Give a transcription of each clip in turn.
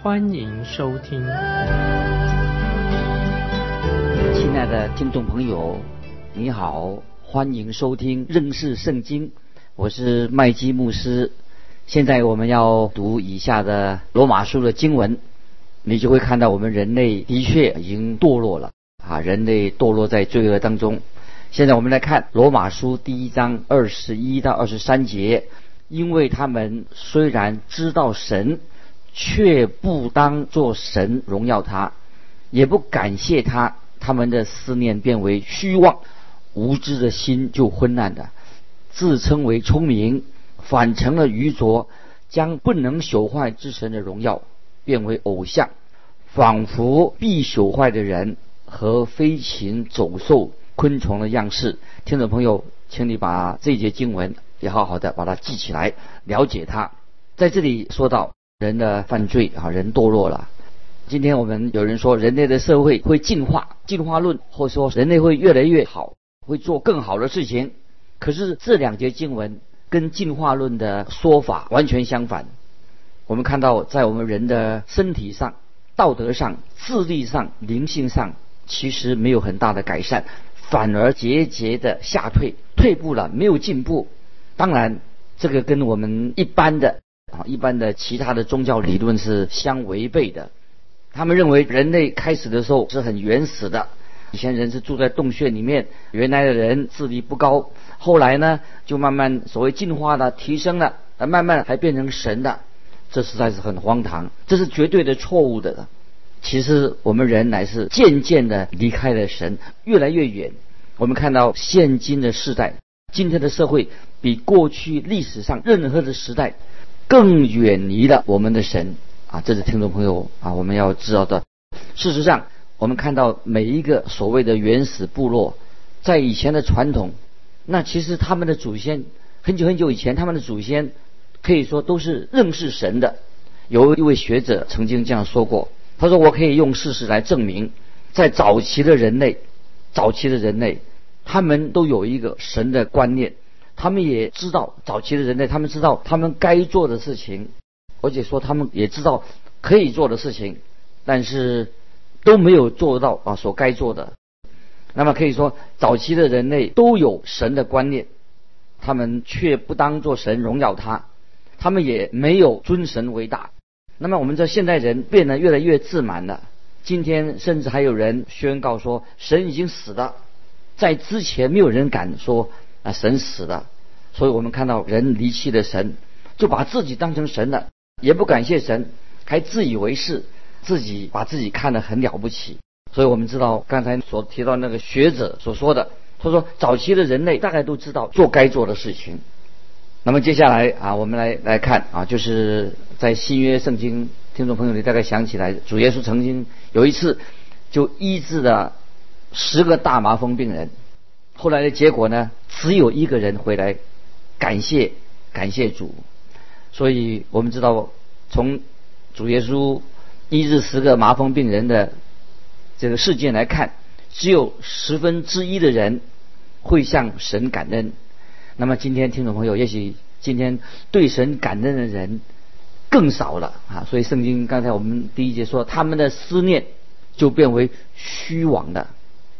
欢迎收听。亲爱的听众朋友，你好，欢迎收听认识圣经，我是麦基牧师。现在我们要读以下的罗马书的经文，你就会看到我们人类的确已经堕落了啊！人类堕落在罪恶当中。现在我们来看罗马书第一章二十一到二十三节，因为他们虽然知道神，却不当作神荣耀他，也不感谢他，他们的思念变为虚妄，无知的心就昏暗的，自称为聪明。反成了愚拙，将不能朽坏之神的荣耀变为偶像，仿佛必朽坏的人和飞禽走兽、昆虫的样式。听众朋友，请你把这节经文也好好的把它记起来，了解它。在这里说到人的犯罪啊，人堕落了。今天我们有人说人类的社会会进化，进化论，或者说人类会越来越好，会做更好的事情。可是这两节经文。跟进化论的说法完全相反。我们看到，在我们人的身体上、道德上、智力上、灵性上，其实没有很大的改善，反而节节的下退，退步了，没有进步。当然，这个跟我们一般的啊，一般的其他的宗教理论是相违背的。他们认为人类开始的时候是很原始的。以前人是住在洞穴里面，原来的人智力不高，后来呢就慢慢所谓进化的提升了，而慢慢还变成神的，这实在是很荒唐，这是绝对的错误的。其实我们人乃是渐渐的离开了神，越来越远。我们看到现今的时代，今天的社会比过去历史上任何的时代更远离了我们的神啊！这是听众朋友啊，我们要知道的。事实上。我们看到每一个所谓的原始部落，在以前的传统，那其实他们的祖先很久很久以前，他们的祖先可以说都是认识神的。有一位学者曾经这样说过，他说：“我可以用事实来证明，在早期的人类，早期的人类，他们都有一个神的观念，他们也知道早期的人类，他们知道他们该做的事情，而且说他们也知道可以做的事情，但是。”都没有做到啊，所该做的。那么可以说，早期的人类都有神的观念，他们却不当做神荣耀他，他们也没有尊神为大。那么我们这现代人变得越来越自满了。今天甚至还有人宣告说，神已经死了。在之前没有人敢说啊，神死了。所以我们看到人离弃了神，就把自己当成神了，也不感谢神，还自以为是。自己把自己看得很了不起，所以我们知道刚才所提到那个学者所说的，他说早期的人类大概都知道做该做的事情。那么接下来啊，我们来来看啊，就是在新约圣经，听众朋友你大概想起来，主耶稣曾经有一次就医治了十个大麻风病人，后来的结果呢，只有一个人回来感谢感谢主，所以我们知道从主耶稣。医治十个麻风病人的这个事件来看，只有十分之一的人会向神感恩。那么今天听众朋友，也许今天对神感恩的人更少了啊！所以圣经刚才我们第一节说，他们的思念就变为虚妄的，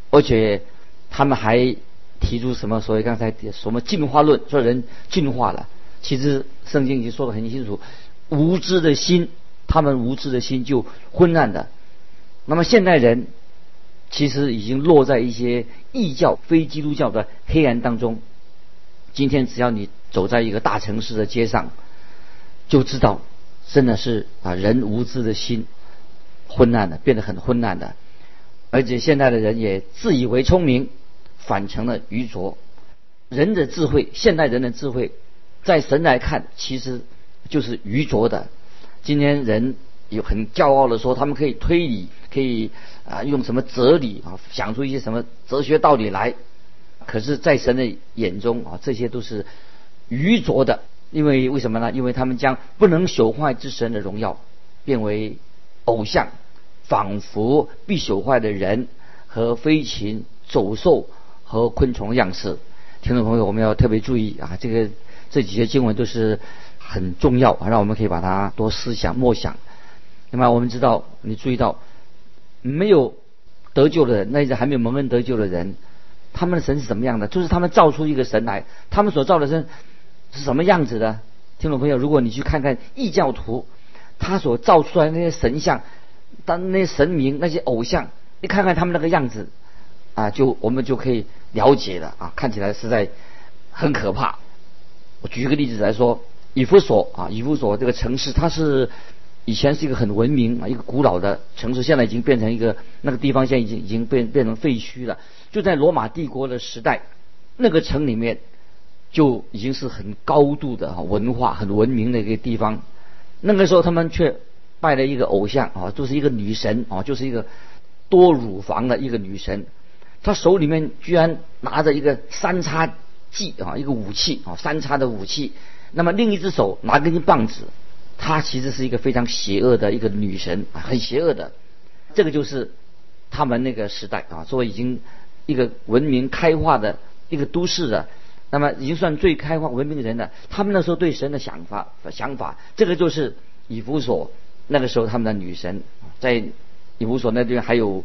而且他们还提出什么？所谓刚才什么进化论，说人进化了。其实圣经已经说得很清楚，无知的心。他们无知的心就昏暗的。那么现代人其实已经落在一些异教、非基督教的黑暗当中。今天只要你走在一个大城市的街上，就知道真的是啊，人无知的心昏暗的，变得很昏暗的。而且现在的人也自以为聪明，反成了愚拙。人的智慧，现代人的智慧，在神来看，其实就是愚拙的。今天人有很骄傲的说，他们可以推理可以啊用什么哲理啊想出一些什么哲学道理来。可是，在神的眼中啊，这些都是愚拙的，因为为什么呢？因为他们将不能朽坏之神的荣耀变为偶像，仿佛必朽坏的人和飞禽、走兽和昆虫样式。听众朋友，我们要特别注意啊，这个这几节经文都是很重要，让我们可以把它多思想默想。那么，我们知道，你注意到没有得救的人，那些还没有蒙恩得救的人。他们的神是什么样的？就是他们造出一个神来，他们所造的神是什么样子的？听众朋友，如果你去看看异教徒，他所造出来那些神像，当那些神明、那些偶像，你看看他们那个样子，啊，就我们就可以了解的啊，看起来实在很可怕。我举一个例子来说，以弗所啊，以弗所这个城市，它是以前是一个很文明啊，一个古老的城市，现在已经变成一个那个地方，现在已经已经变变成废墟了。就在罗马帝国的时代，那个城里面就已经是很高度的文化、很文明的一个地方。那个时候，他们却拜了一个偶像啊，就是一个女神啊，就是一个多乳房的一个女神。她手里面居然拿着一个三叉戟啊，一个武器啊，三叉的武器。那么另一只手拿根棒子，她其实是一个非常邪恶的一个女神啊，很邪恶的。这个就是他们那个时代啊，作为已经。一个文明开化的一个都市的，那么已经算最开化文明的人了。他们那时候对神的想法想法，这个就是以弗所那个时候他们的女神，在以弗所那边还有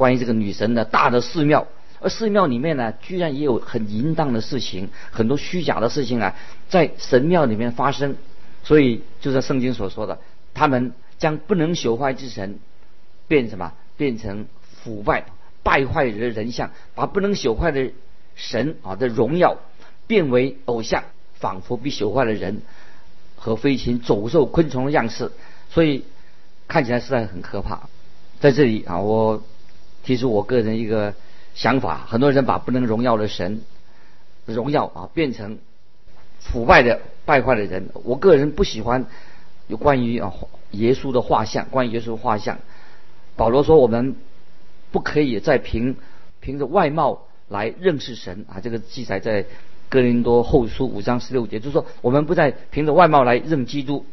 关于这个女神的大的寺庙，而寺庙里面呢，居然也有很淫荡的事情，很多虚假的事情啊，在神庙里面发生。所以就在圣经所说的，他们将不能朽坏之神变什么？变成腐败。败坏人的人像，把不能朽坏的神啊的荣耀变为偶像，仿佛比朽坏的人和飞禽走兽昆虫的样式，所以看起来实在很可怕。在这里啊，我提出我个人一个想法：很多人把不能荣耀的神荣耀啊变成腐败的败坏的人。我个人不喜欢有关于啊耶稣的画像，关于耶稣的画像。保罗说我们。不可以再凭凭着外貌来认识神啊！这个记载在哥林多后书五章十六节，就是说我们不再凭着外貌来认基督。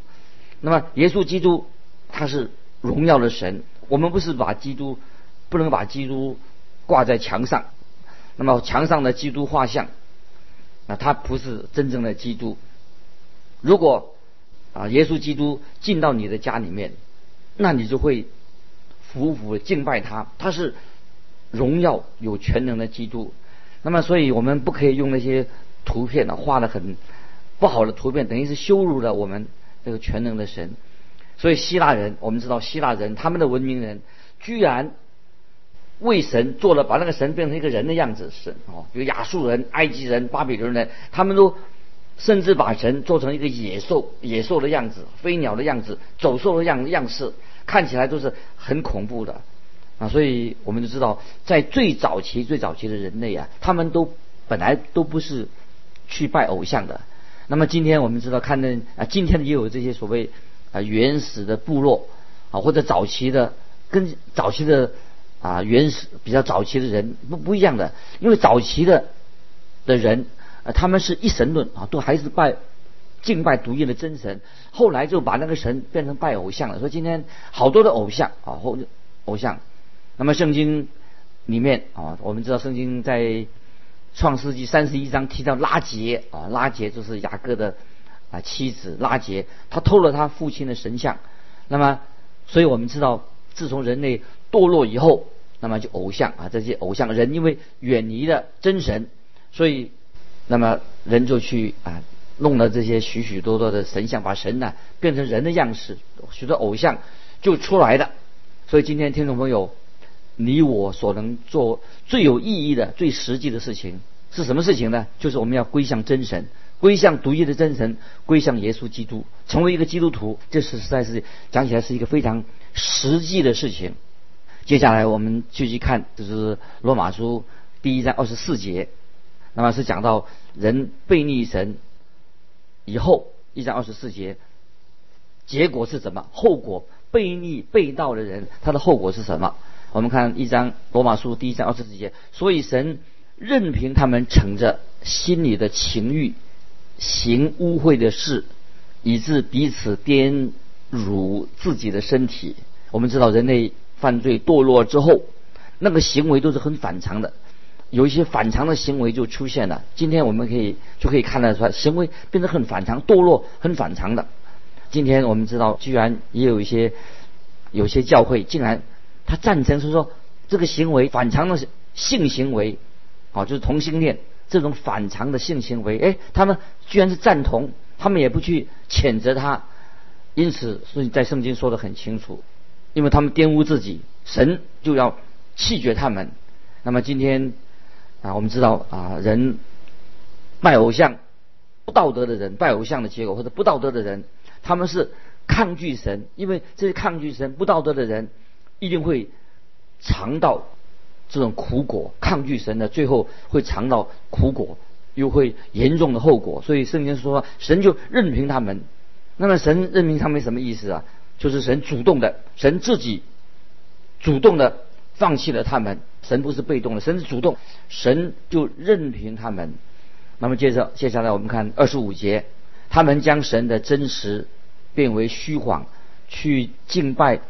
那么耶稣基督他是荣耀的神，我们不是把基督不能把基督挂在墙上。那么墙上的基督画像，那他不是真正的基督。如果啊耶稣基督进到你的家里面，那你就会。服服敬拜他，他是荣耀有全能的基督。那么，所以我们不可以用那些图片呢，画的很不好的图片，等于是羞辱了我们这个全能的神。所以希腊人，我们知道希腊人他们的文明人，居然为神做了把那个神变成一个人的样子，神哦，比如亚述人、埃及人、巴比伦人，他们都甚至把神做成一个野兽、野兽的样子、飞鸟的样子、走兽的样样式。看起来都是很恐怖的啊，所以我们就知道，在最早期、最早期的人类啊，他们都本来都不是去拜偶像的。那么今天我们知道，看的啊，今天也有这些所谓啊原始的部落啊，或者早期的跟早期的啊原始比较早期的人不不一样的，因为早期的的人啊，他们是一神论啊，都还是拜。敬拜独一的真神，后来就把那个神变成拜偶像了。说今天好多的偶像啊，或偶像。那么圣经里面啊，我们知道圣经在创世纪三十一章提到拉杰啊，拉杰就是雅各的啊妻子拉杰，他偷了他父亲的神像。那么，所以我们知道，自从人类堕落以后，那么就偶像啊，这些偶像人因为远离了真神，所以那么人就去啊。弄了这些许许多多的神像，把神呢变成人的样式，许多偶像就出来了。所以今天听众朋友，你我所能做最有意义的、最实际的事情是什么事情呢？就是我们要归向真神，归向独一的真神，归向耶稣基督，成为一个基督徒。这是实在是讲起来是一个非常实际的事情。接下来我们继续看，就是罗马书第一章二十四节，那么是讲到人背逆神。以后一章二十四节，结果是什么？后果背逆背道的人，他的后果是什么？我们看一章罗马书第一章二十四节，所以神任凭他们乘着心里的情欲，行污秽的事，以致彼此颠辱自己的身体。我们知道人类犯罪堕落之后，那个行为都是很反常的，有一些反常的行为就出现了。今天我们可以就可以看得出来，行为变得很反常，堕落很反常的。今天我们知道，居然也有一些有些教会竟然。他赞成是说，这个行为反常的性行为，啊，就是同性恋这种反常的性行为，哎，他们居然是赞同，他们也不去谴责他，因此，所以在圣经说的很清楚，因为他们玷污自己，神就要弃绝他们。那么今天啊，我们知道啊，人拜偶像不道德的人，拜偶像的结果或者不道德的人，他们是抗拒神，因为这些抗拒神、不道德的人。一定会尝到这种苦果，抗拒神的，最后会尝到苦果，又会严重的后果。所以圣经说，神就任凭他们。那么神任凭他们什么意思啊？就是神主动的，神自己主动的放弃了他们。神不是被动的，神是主动，神就任凭他们。那么接着接下来我们看二十五节，他们将神的真实变为虚谎，去敬拜。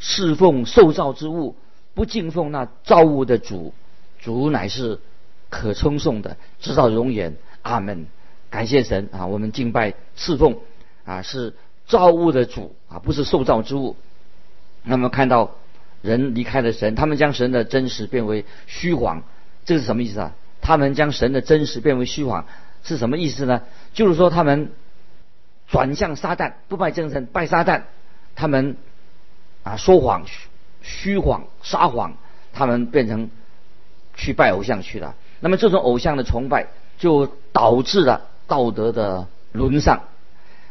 侍奉受造之物，不敬奉那造物的主，主乃是可称颂的，直到永远。阿门。感谢神啊！我们敬拜侍奉啊，是造物的主啊，不是受造之物。那么看到人离开了神，他们将神的真实变为虚谎，这是什么意思啊？他们将神的真实变为虚谎是什么意思呢？就是说他们转向撒旦，不拜真神，拜撒旦。他们。啊，说谎、虚谎、撒谎，他们变成去拜偶像去了。那么这种偶像的崇拜，就导致了道德的沦丧。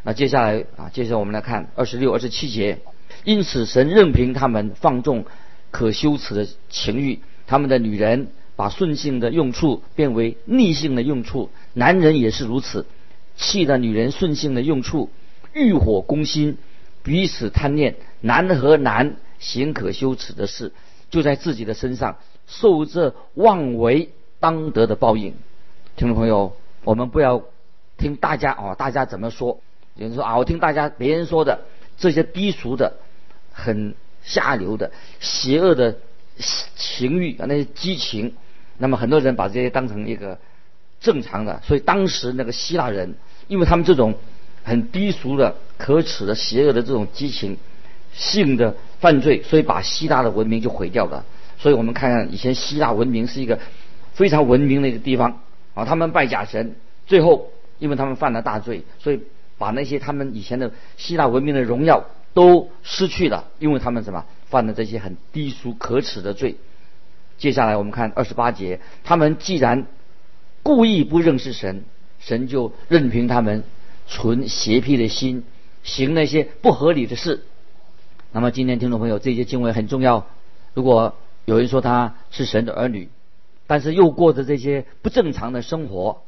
那接下来啊，接着我们来看二十六、二十七节。因此，神任凭他们放纵可羞耻的情欲，他们的女人把顺性的用处变为逆性的用处，男人也是如此，气的女人顺性的用处，欲火攻心。彼此贪恋，男和男行可羞耻的事，就在自己的身上受这妄为当得的报应。听众朋友，我们不要听大家哦，大家怎么说？有人说啊，我听大家别人说的这些低俗的、很下流的、邪恶的情欲啊，那些激情，那么很多人把这些当成一个正常的。所以当时那个希腊人，因为他们这种。很低俗的、可耻的、邪恶的这种激情性的犯罪，所以把希腊的文明就毁掉了。所以我们看看以前希腊文明是一个非常文明的一个地方啊，他们拜假神，最后因为他们犯了大罪，所以把那些他们以前的希腊文明的荣耀都失去了，因为他们什么犯了这些很低俗可耻的罪。接下来我们看二十八节，他们既然故意不认识神，神就任凭他们。存邪僻的心，行那些不合理的事。那么今天听众朋友，这些经文很重要。如果有人说他是神的儿女，但是又过着这些不正常的生活，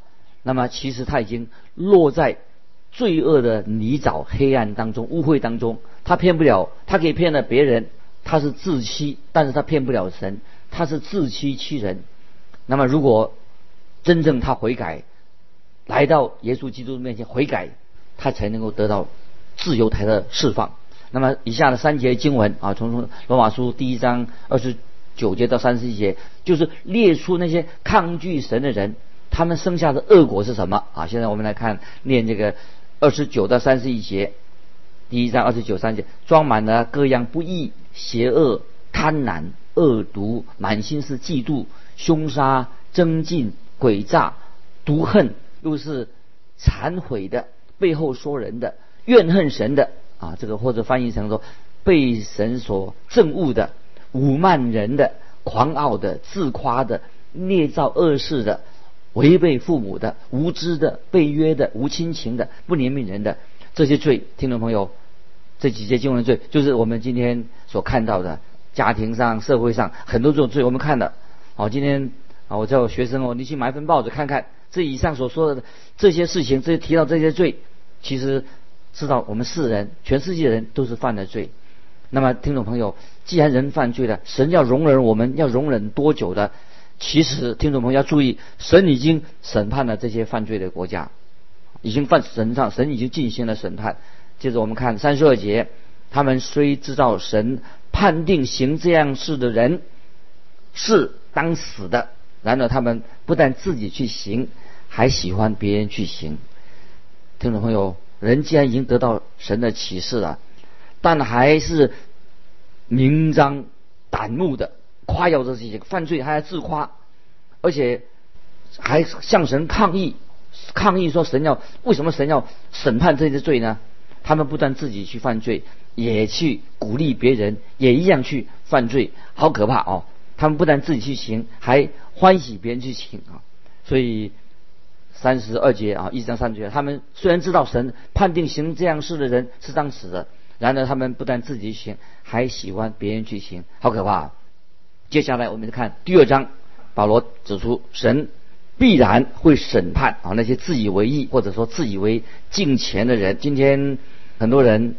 那么其实他已经落在罪恶的泥沼、黑暗当中、污秽当中。他骗不了，他可以骗了别人，他是自欺，但是他骗不了神，他是自欺欺人。那么如果真正他悔改，来到耶稣基督面前悔改，他才能够得到自由台的释放。那么以下的三节经文啊，从罗马书第一章二十九节到三十一节，就是列出那些抗拒神的人，他们生下的恶果是什么啊？现在我们来看念这个二十九到三十一节，第一章二十九三节，装满了各样不义、邪恶、贪婪、恶毒，满心是嫉妒、凶杀、争竞、诡诈、毒恨。又是忏悔的，背后说人的，怨恨神的啊，这个或者翻译成说被神所憎恶的，侮慢人的，狂傲的，自夸的，捏造恶事的，违背父母的，无知的，被约的，无亲情的，不怜悯人的这些罪，听众朋友，这几节经文罪，就是我们今天所看到的家庭上、社会上很多这种罪，我们看的。好，今天啊，我叫我学生哦，你去买份报纸看看。这以上所说的这些事情，这些提到这些罪，其实知道我们世人，全世界人都是犯了罪。那么，听众朋友，既然人犯罪了，神要容忍我们，要容忍多久的？其实，听众朋友要注意，神已经审判了这些犯罪的国家，已经犯神上，神已经进行了审判。接着我们看三十二节，他们虽知道神判定行这样事的人是当死的，然而他们不但自己去行，还喜欢别人去行。听众朋友，人既然已经得到神的启示了。但还是明张胆目的夸耀着自己犯罪，还在自夸，而且还向神抗议，抗议说神要为什么神要审判这些罪呢？他们不但自己去犯罪，也去鼓励别人，也一样去犯罪，好可怕哦！他们不但自己去行，还欢喜别人去行啊！所以三十二节啊，一章三节，他们虽然知道神判定行这样事的人是当死的。然而，他们不但自己行，还喜欢别人去行，好可怕！接下来，我们看第二章，保罗指出，神必然会审判啊那些自以为意或者说自以为敬虔的人。今天很多人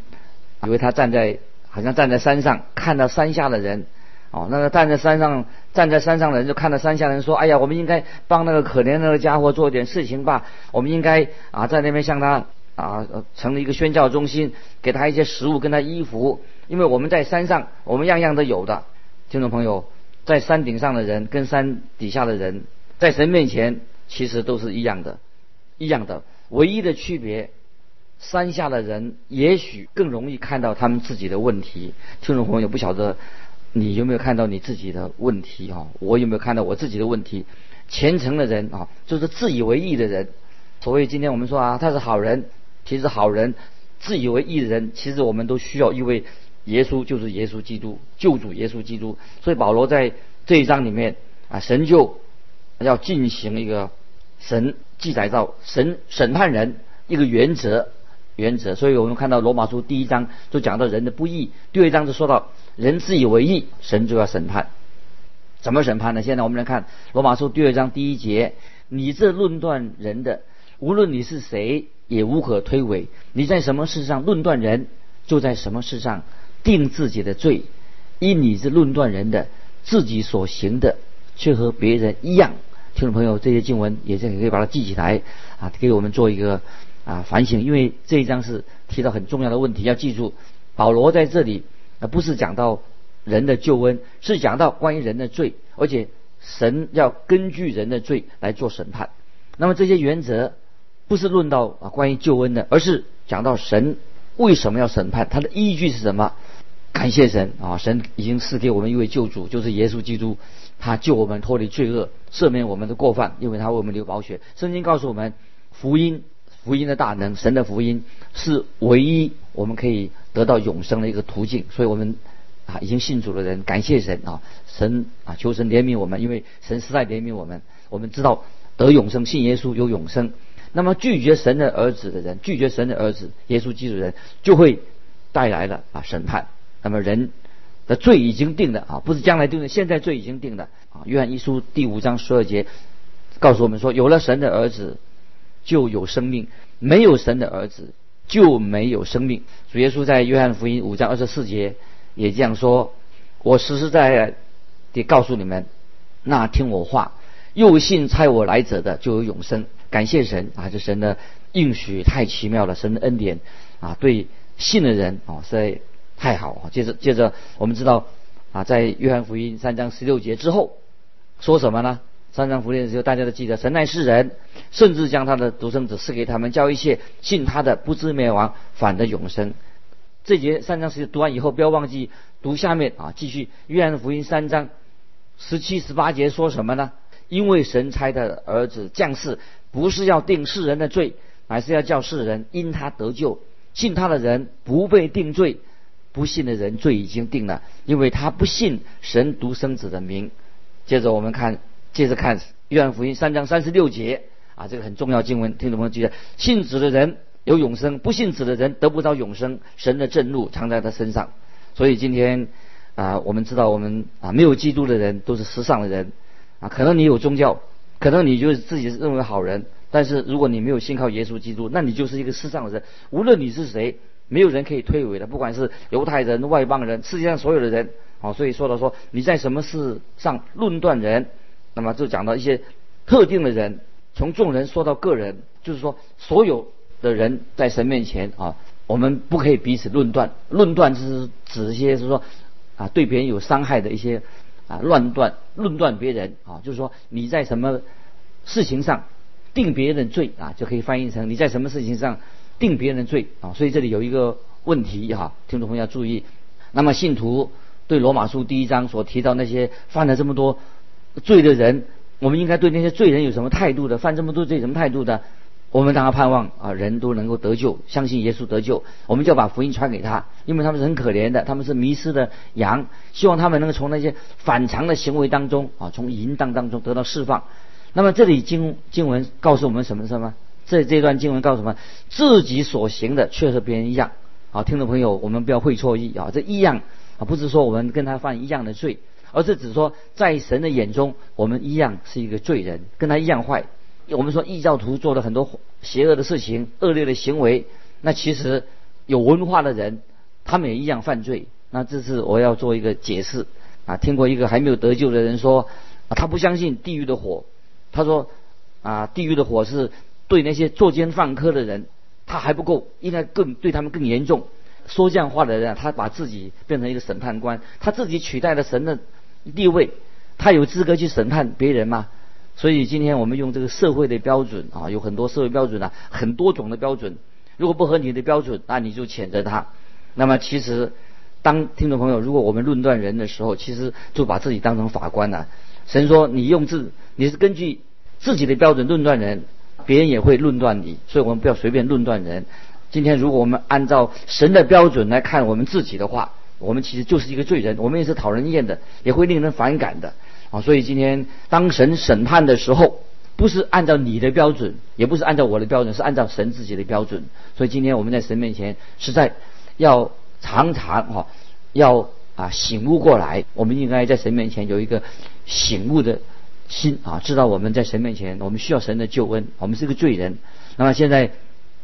以为他站在好像站在山上，看到山下的人哦，那个站在山上站在山上的人就看到山下人说：“哎呀，我们应该帮那个可怜那个家伙做点事情吧，我们应该啊在那边向他。”啊，成立一个宣教中心，给他一些食物，跟他衣服。因为我们在山上，我们样样都有的。听众朋友，在山顶上的人跟山底下的人，在神面前其实都是一样的，一样的。唯一的区别，山下的人也许更容易看到他们自己的问题。听众朋友，不晓得你有没有看到你自己的问题啊？我有没有看到我自己的问题？虔诚的人啊，就是自以为意的人。所谓今天我们说啊，他是好人。其实好人，自以为义的人，其实我们都需要一位耶稣，就是耶稣基督救主耶稣基督。所以保罗在这一章里面啊，神就要进行一个神记载到神审判人一个原则原则。所以我们看到罗马书第一章就讲到人的不义，第二章就说到人自以为义，神就要审判。怎么审判呢？现在我们来看罗马书第二章第一节：你这论断人的，无论你是谁。也无可推诿。你在什么事上论断人，就在什么事上定自己的罪。因你是论断人的，自己所行的却和别人一样。听众朋友，这些经文也是可以把它记起来啊，给我们做一个啊反省。因为这一章是提到很重要的问题，要记住，保罗在这里啊不是讲到人的救恩，是讲到关于人的罪，而且神要根据人的罪来做审判。那么这些原则。不是论到啊关于救恩的，而是讲到神为什么要审判，他的依据是什么？感谢神啊，神已经赐给我们一位救主，就是耶稣基督，他救我们脱离罪恶，赦免我们的过犯，因为他为我们流宝血。圣经告诉我们，福音福音的大能，神的福音是唯一我们可以得到永生的一个途径。所以我们啊已经信主的人，感谢神啊，神啊求神怜悯我们，因为神实在怜悯我们，我们知道得永生，信耶稣有永生。那么拒绝神的儿子的人，拒绝神的儿子耶稣基督的人，就会带来了啊审判。那么人的罪已经定了啊，不是将来定的，现在罪已经定了啊。约翰一书第五章十二节告诉我们说，有了神的儿子就有生命，没有神的儿子就没有生命。主耶稣在约翰福音五章二十四节也这样说：我实实在在地告诉你们，那听我话又信差我来者的就有永生。感谢神啊！这神的应许太奇妙了，神的恩典啊，对信的人啊实在太好啊。接着，接着我们知道啊，在约翰福音三章十六节之后说什么呢？三章福音的时候，大家都记得，神爱世人，甚至将他的独生子赐给他们，叫一切信他的不知灭亡，反得永生。这节三章十读完以后，不要忘记读下面啊，继续约翰福音三章十七、十八节说什么呢？因为神差的儿子降世。不是要定世人的罪，乃是要叫世人因他得救。信他的人不被定罪，不信的人罪已经定了，因为他不信神独生子的名。接着我们看，接着看约翰福音三章三十六节啊，这个很重要经文，听众朋友记得：信子的人有永生，不信子的人得不到永生。神的震怒藏在他身上。所以今天啊，我们知道我们啊没有基督的人都是世上的人啊，可能你有宗教。可能你就是自己认为好人，但是如果你没有信靠耶稣基督，那你就是一个世上的人。无论你是谁，没有人可以推诿的，不管是犹太人、外邦人，世界上所有的人，啊，所以说到说你在什么事上论断人，那么就讲到一些特定的人，从众人说到个人，就是说所有的人在神面前啊，我们不可以彼此论断，论断就是指一些是说啊对别人有伤害的一些啊乱断论断别人啊，就是说你在什么事情上。定别人罪啊，就可以翻译成你在什么事情上定别人的罪啊。所以这里有一个问题哈，听众朋友要注意。那么信徒对罗马书第一章所提到那些犯了这么多罪的人，我们应该对那些罪人有什么态度的？犯这么多罪什么态度的？我们当然盼望啊，人都能够得救，相信耶稣得救，我们就要把福音传给他，因为他们是很可怜的，他们是迷失的羊，希望他们能够从那些反常的行为当中啊，从淫荡当中得到释放。那么这里经经文告诉我们什么什么？这这段经文告诉我们，自己所行的却和别人一样。好，听众朋友，我们不要会错意啊！这一样啊，不是说我们跟他犯一样的罪，而是只说在神的眼中，我们一样是一个罪人，跟他一样坏。我们说异教徒做了很多邪恶的事情、恶劣的行为，那其实有文化的人，他们也一样犯罪。那这是我要做一个解释啊！听过一个还没有得救的人说，他不相信地狱的火。他说：“啊，地狱的火是对那些作奸犯科的人，他还不够，应该更对他们更严重。说这样话的人，他把自己变成一个审判官，他自己取代了神的地位，他有资格去审判别人吗？所以今天我们用这个社会的标准啊，有很多社会标准啊，很多种的标准。如果不合你的标准，那你就谴责他。那么其实，当听众朋友，如果我们论断人的时候，其实就把自己当成法官了。神说你用自。”你是根据自己的标准论断人，别人也会论断你，所以我们不要随便论断人。今天如果我们按照神的标准来看我们自己的话，我们其实就是一个罪人，我们也是讨人厌的，也会令人反感的啊。所以今天当神审判的时候，不是按照你的标准，也不是按照我的标准，是按照神自己的标准。所以今天我们在神面前实在要常常哈，要啊醒悟过来，我们应该在神面前有一个醒悟的。心啊，知道我们在神面前，我们需要神的救恩，我们是个罪人。那么现在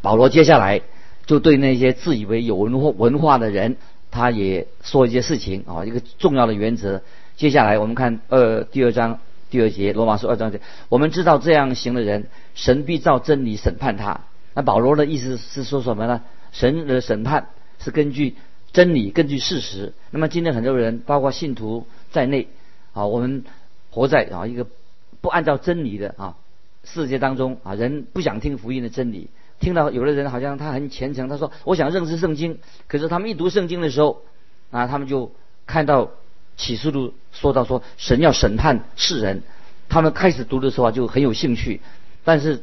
保罗接下来就对那些自以为有文化文化的人，他也说一些事情啊，一个重要的原则。接下来我们看二第二章第二节，罗马书二章节，我们知道这样行的人，神必照真理审判他。那保罗的意思是说什么呢？神的审判是根据真理，根据事实。那么今天很多人，包括信徒在内啊，我们。活在啊一个不按照真理的啊世界当中啊，人不想听福音的真理。听到有的人好像他很虔诚，他说我想认识圣经，可是他们一读圣经的时候啊，他们就看到启示录说到说神要审判世人，他们开始读的时候就很有兴趣，但是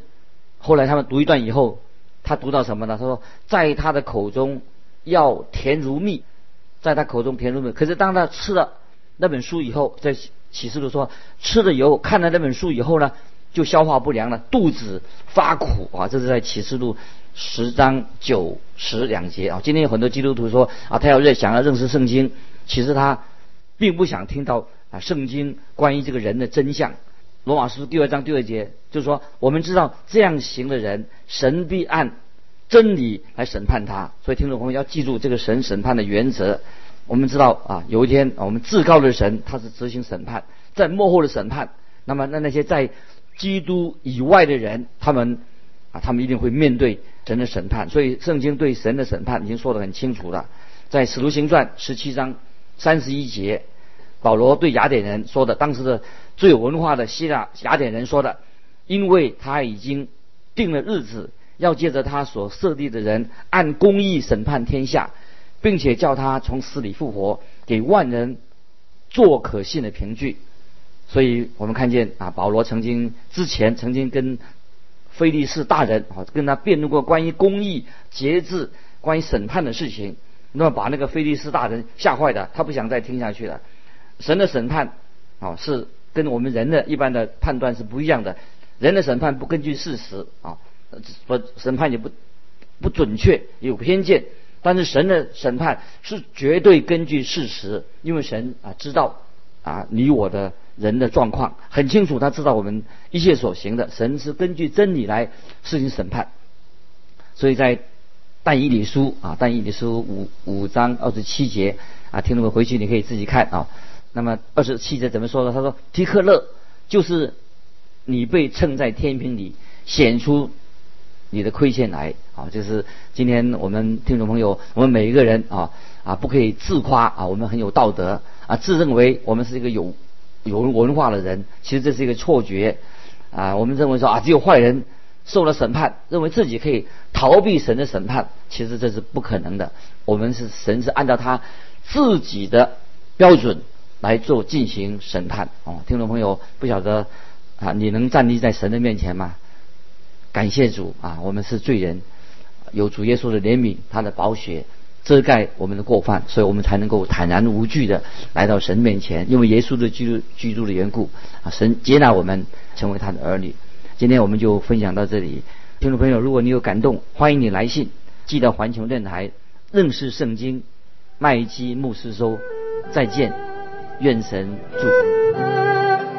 后来他们读一段以后，他读到什么呢？他说在他的口中要甜如蜜，在他口中甜如蜜。可是当他吃了那本书以后，在启示录说，吃了以后，看了那本书以后呢，就消化不良了，肚子发苦啊。这是在启示录十章九十两节啊。今天有很多基督徒说啊，他要认想要认识圣经，其实他并不想听到啊圣经关于这个人的真相。罗马书第二章第二节就是说，我们知道这样行的人，神必按真理来审判他。所以听众朋友要记住这个神审判的原则。我们知道啊，有一天我们至高的神他是执行审判，在幕后的审判。那么那那些在基督以外的人，他们啊，他们一定会面对神的审判。所以圣经对神的审判已经说得很清楚了。在使徒行传十七章三十一节，保罗对雅典人说的，当时的最有文化的希腊雅典人说的，因为他已经定了日子，要借着他所设立的人按公义审判天下。并且叫他从死里复活，给万人做可信的凭据。所以我们看见啊，保罗曾经之前曾经跟菲利士大人啊跟他辩论过关于公义、节制、关于审判的事情，那么把那个菲利士大人吓坏的，他不想再听下去了。神的审判啊是跟我们人的一般的判断是不一样的，人的审判不根据事实啊，不审判也不不准确，有偏见。但是神的审判是绝对根据事实，因为神啊知道啊你我的人的状况很清楚，他知道我们一切所行的，神是根据真理来实行审判。所以在但以理书啊，但以理书五五章二十七节啊，听众们回去你可以自己看啊。那么二十七节怎么说呢？他说：“提克勒就是你被称在天平里，显出你的亏欠来啊。”就是今天我们听众朋友，我们每一个人啊啊，不可以自夸啊，我们很有道德啊，自认为我们是一个有有文化的人，其实这是一个错觉啊。我们认为说啊，只有坏人受了审判，认为自己可以逃避神的审判，其实这是不可能的。我们是神是按照他自己的标准。来做进行审判哦，听众朋友不晓得啊，你能站立在神的面前吗？感谢主啊，我们是罪人，有主耶稣的怜悯，他的宝血遮盖我们的过犯，所以我们才能够坦然无惧的来到神面前，因为耶稣的居住居住的缘故啊，神接纳我们成为他的儿女。今天我们就分享到这里，听众朋友，如果你有感动，欢迎你来信寄到环球电台认识圣经麦基牧师收，再见。愿神祝福。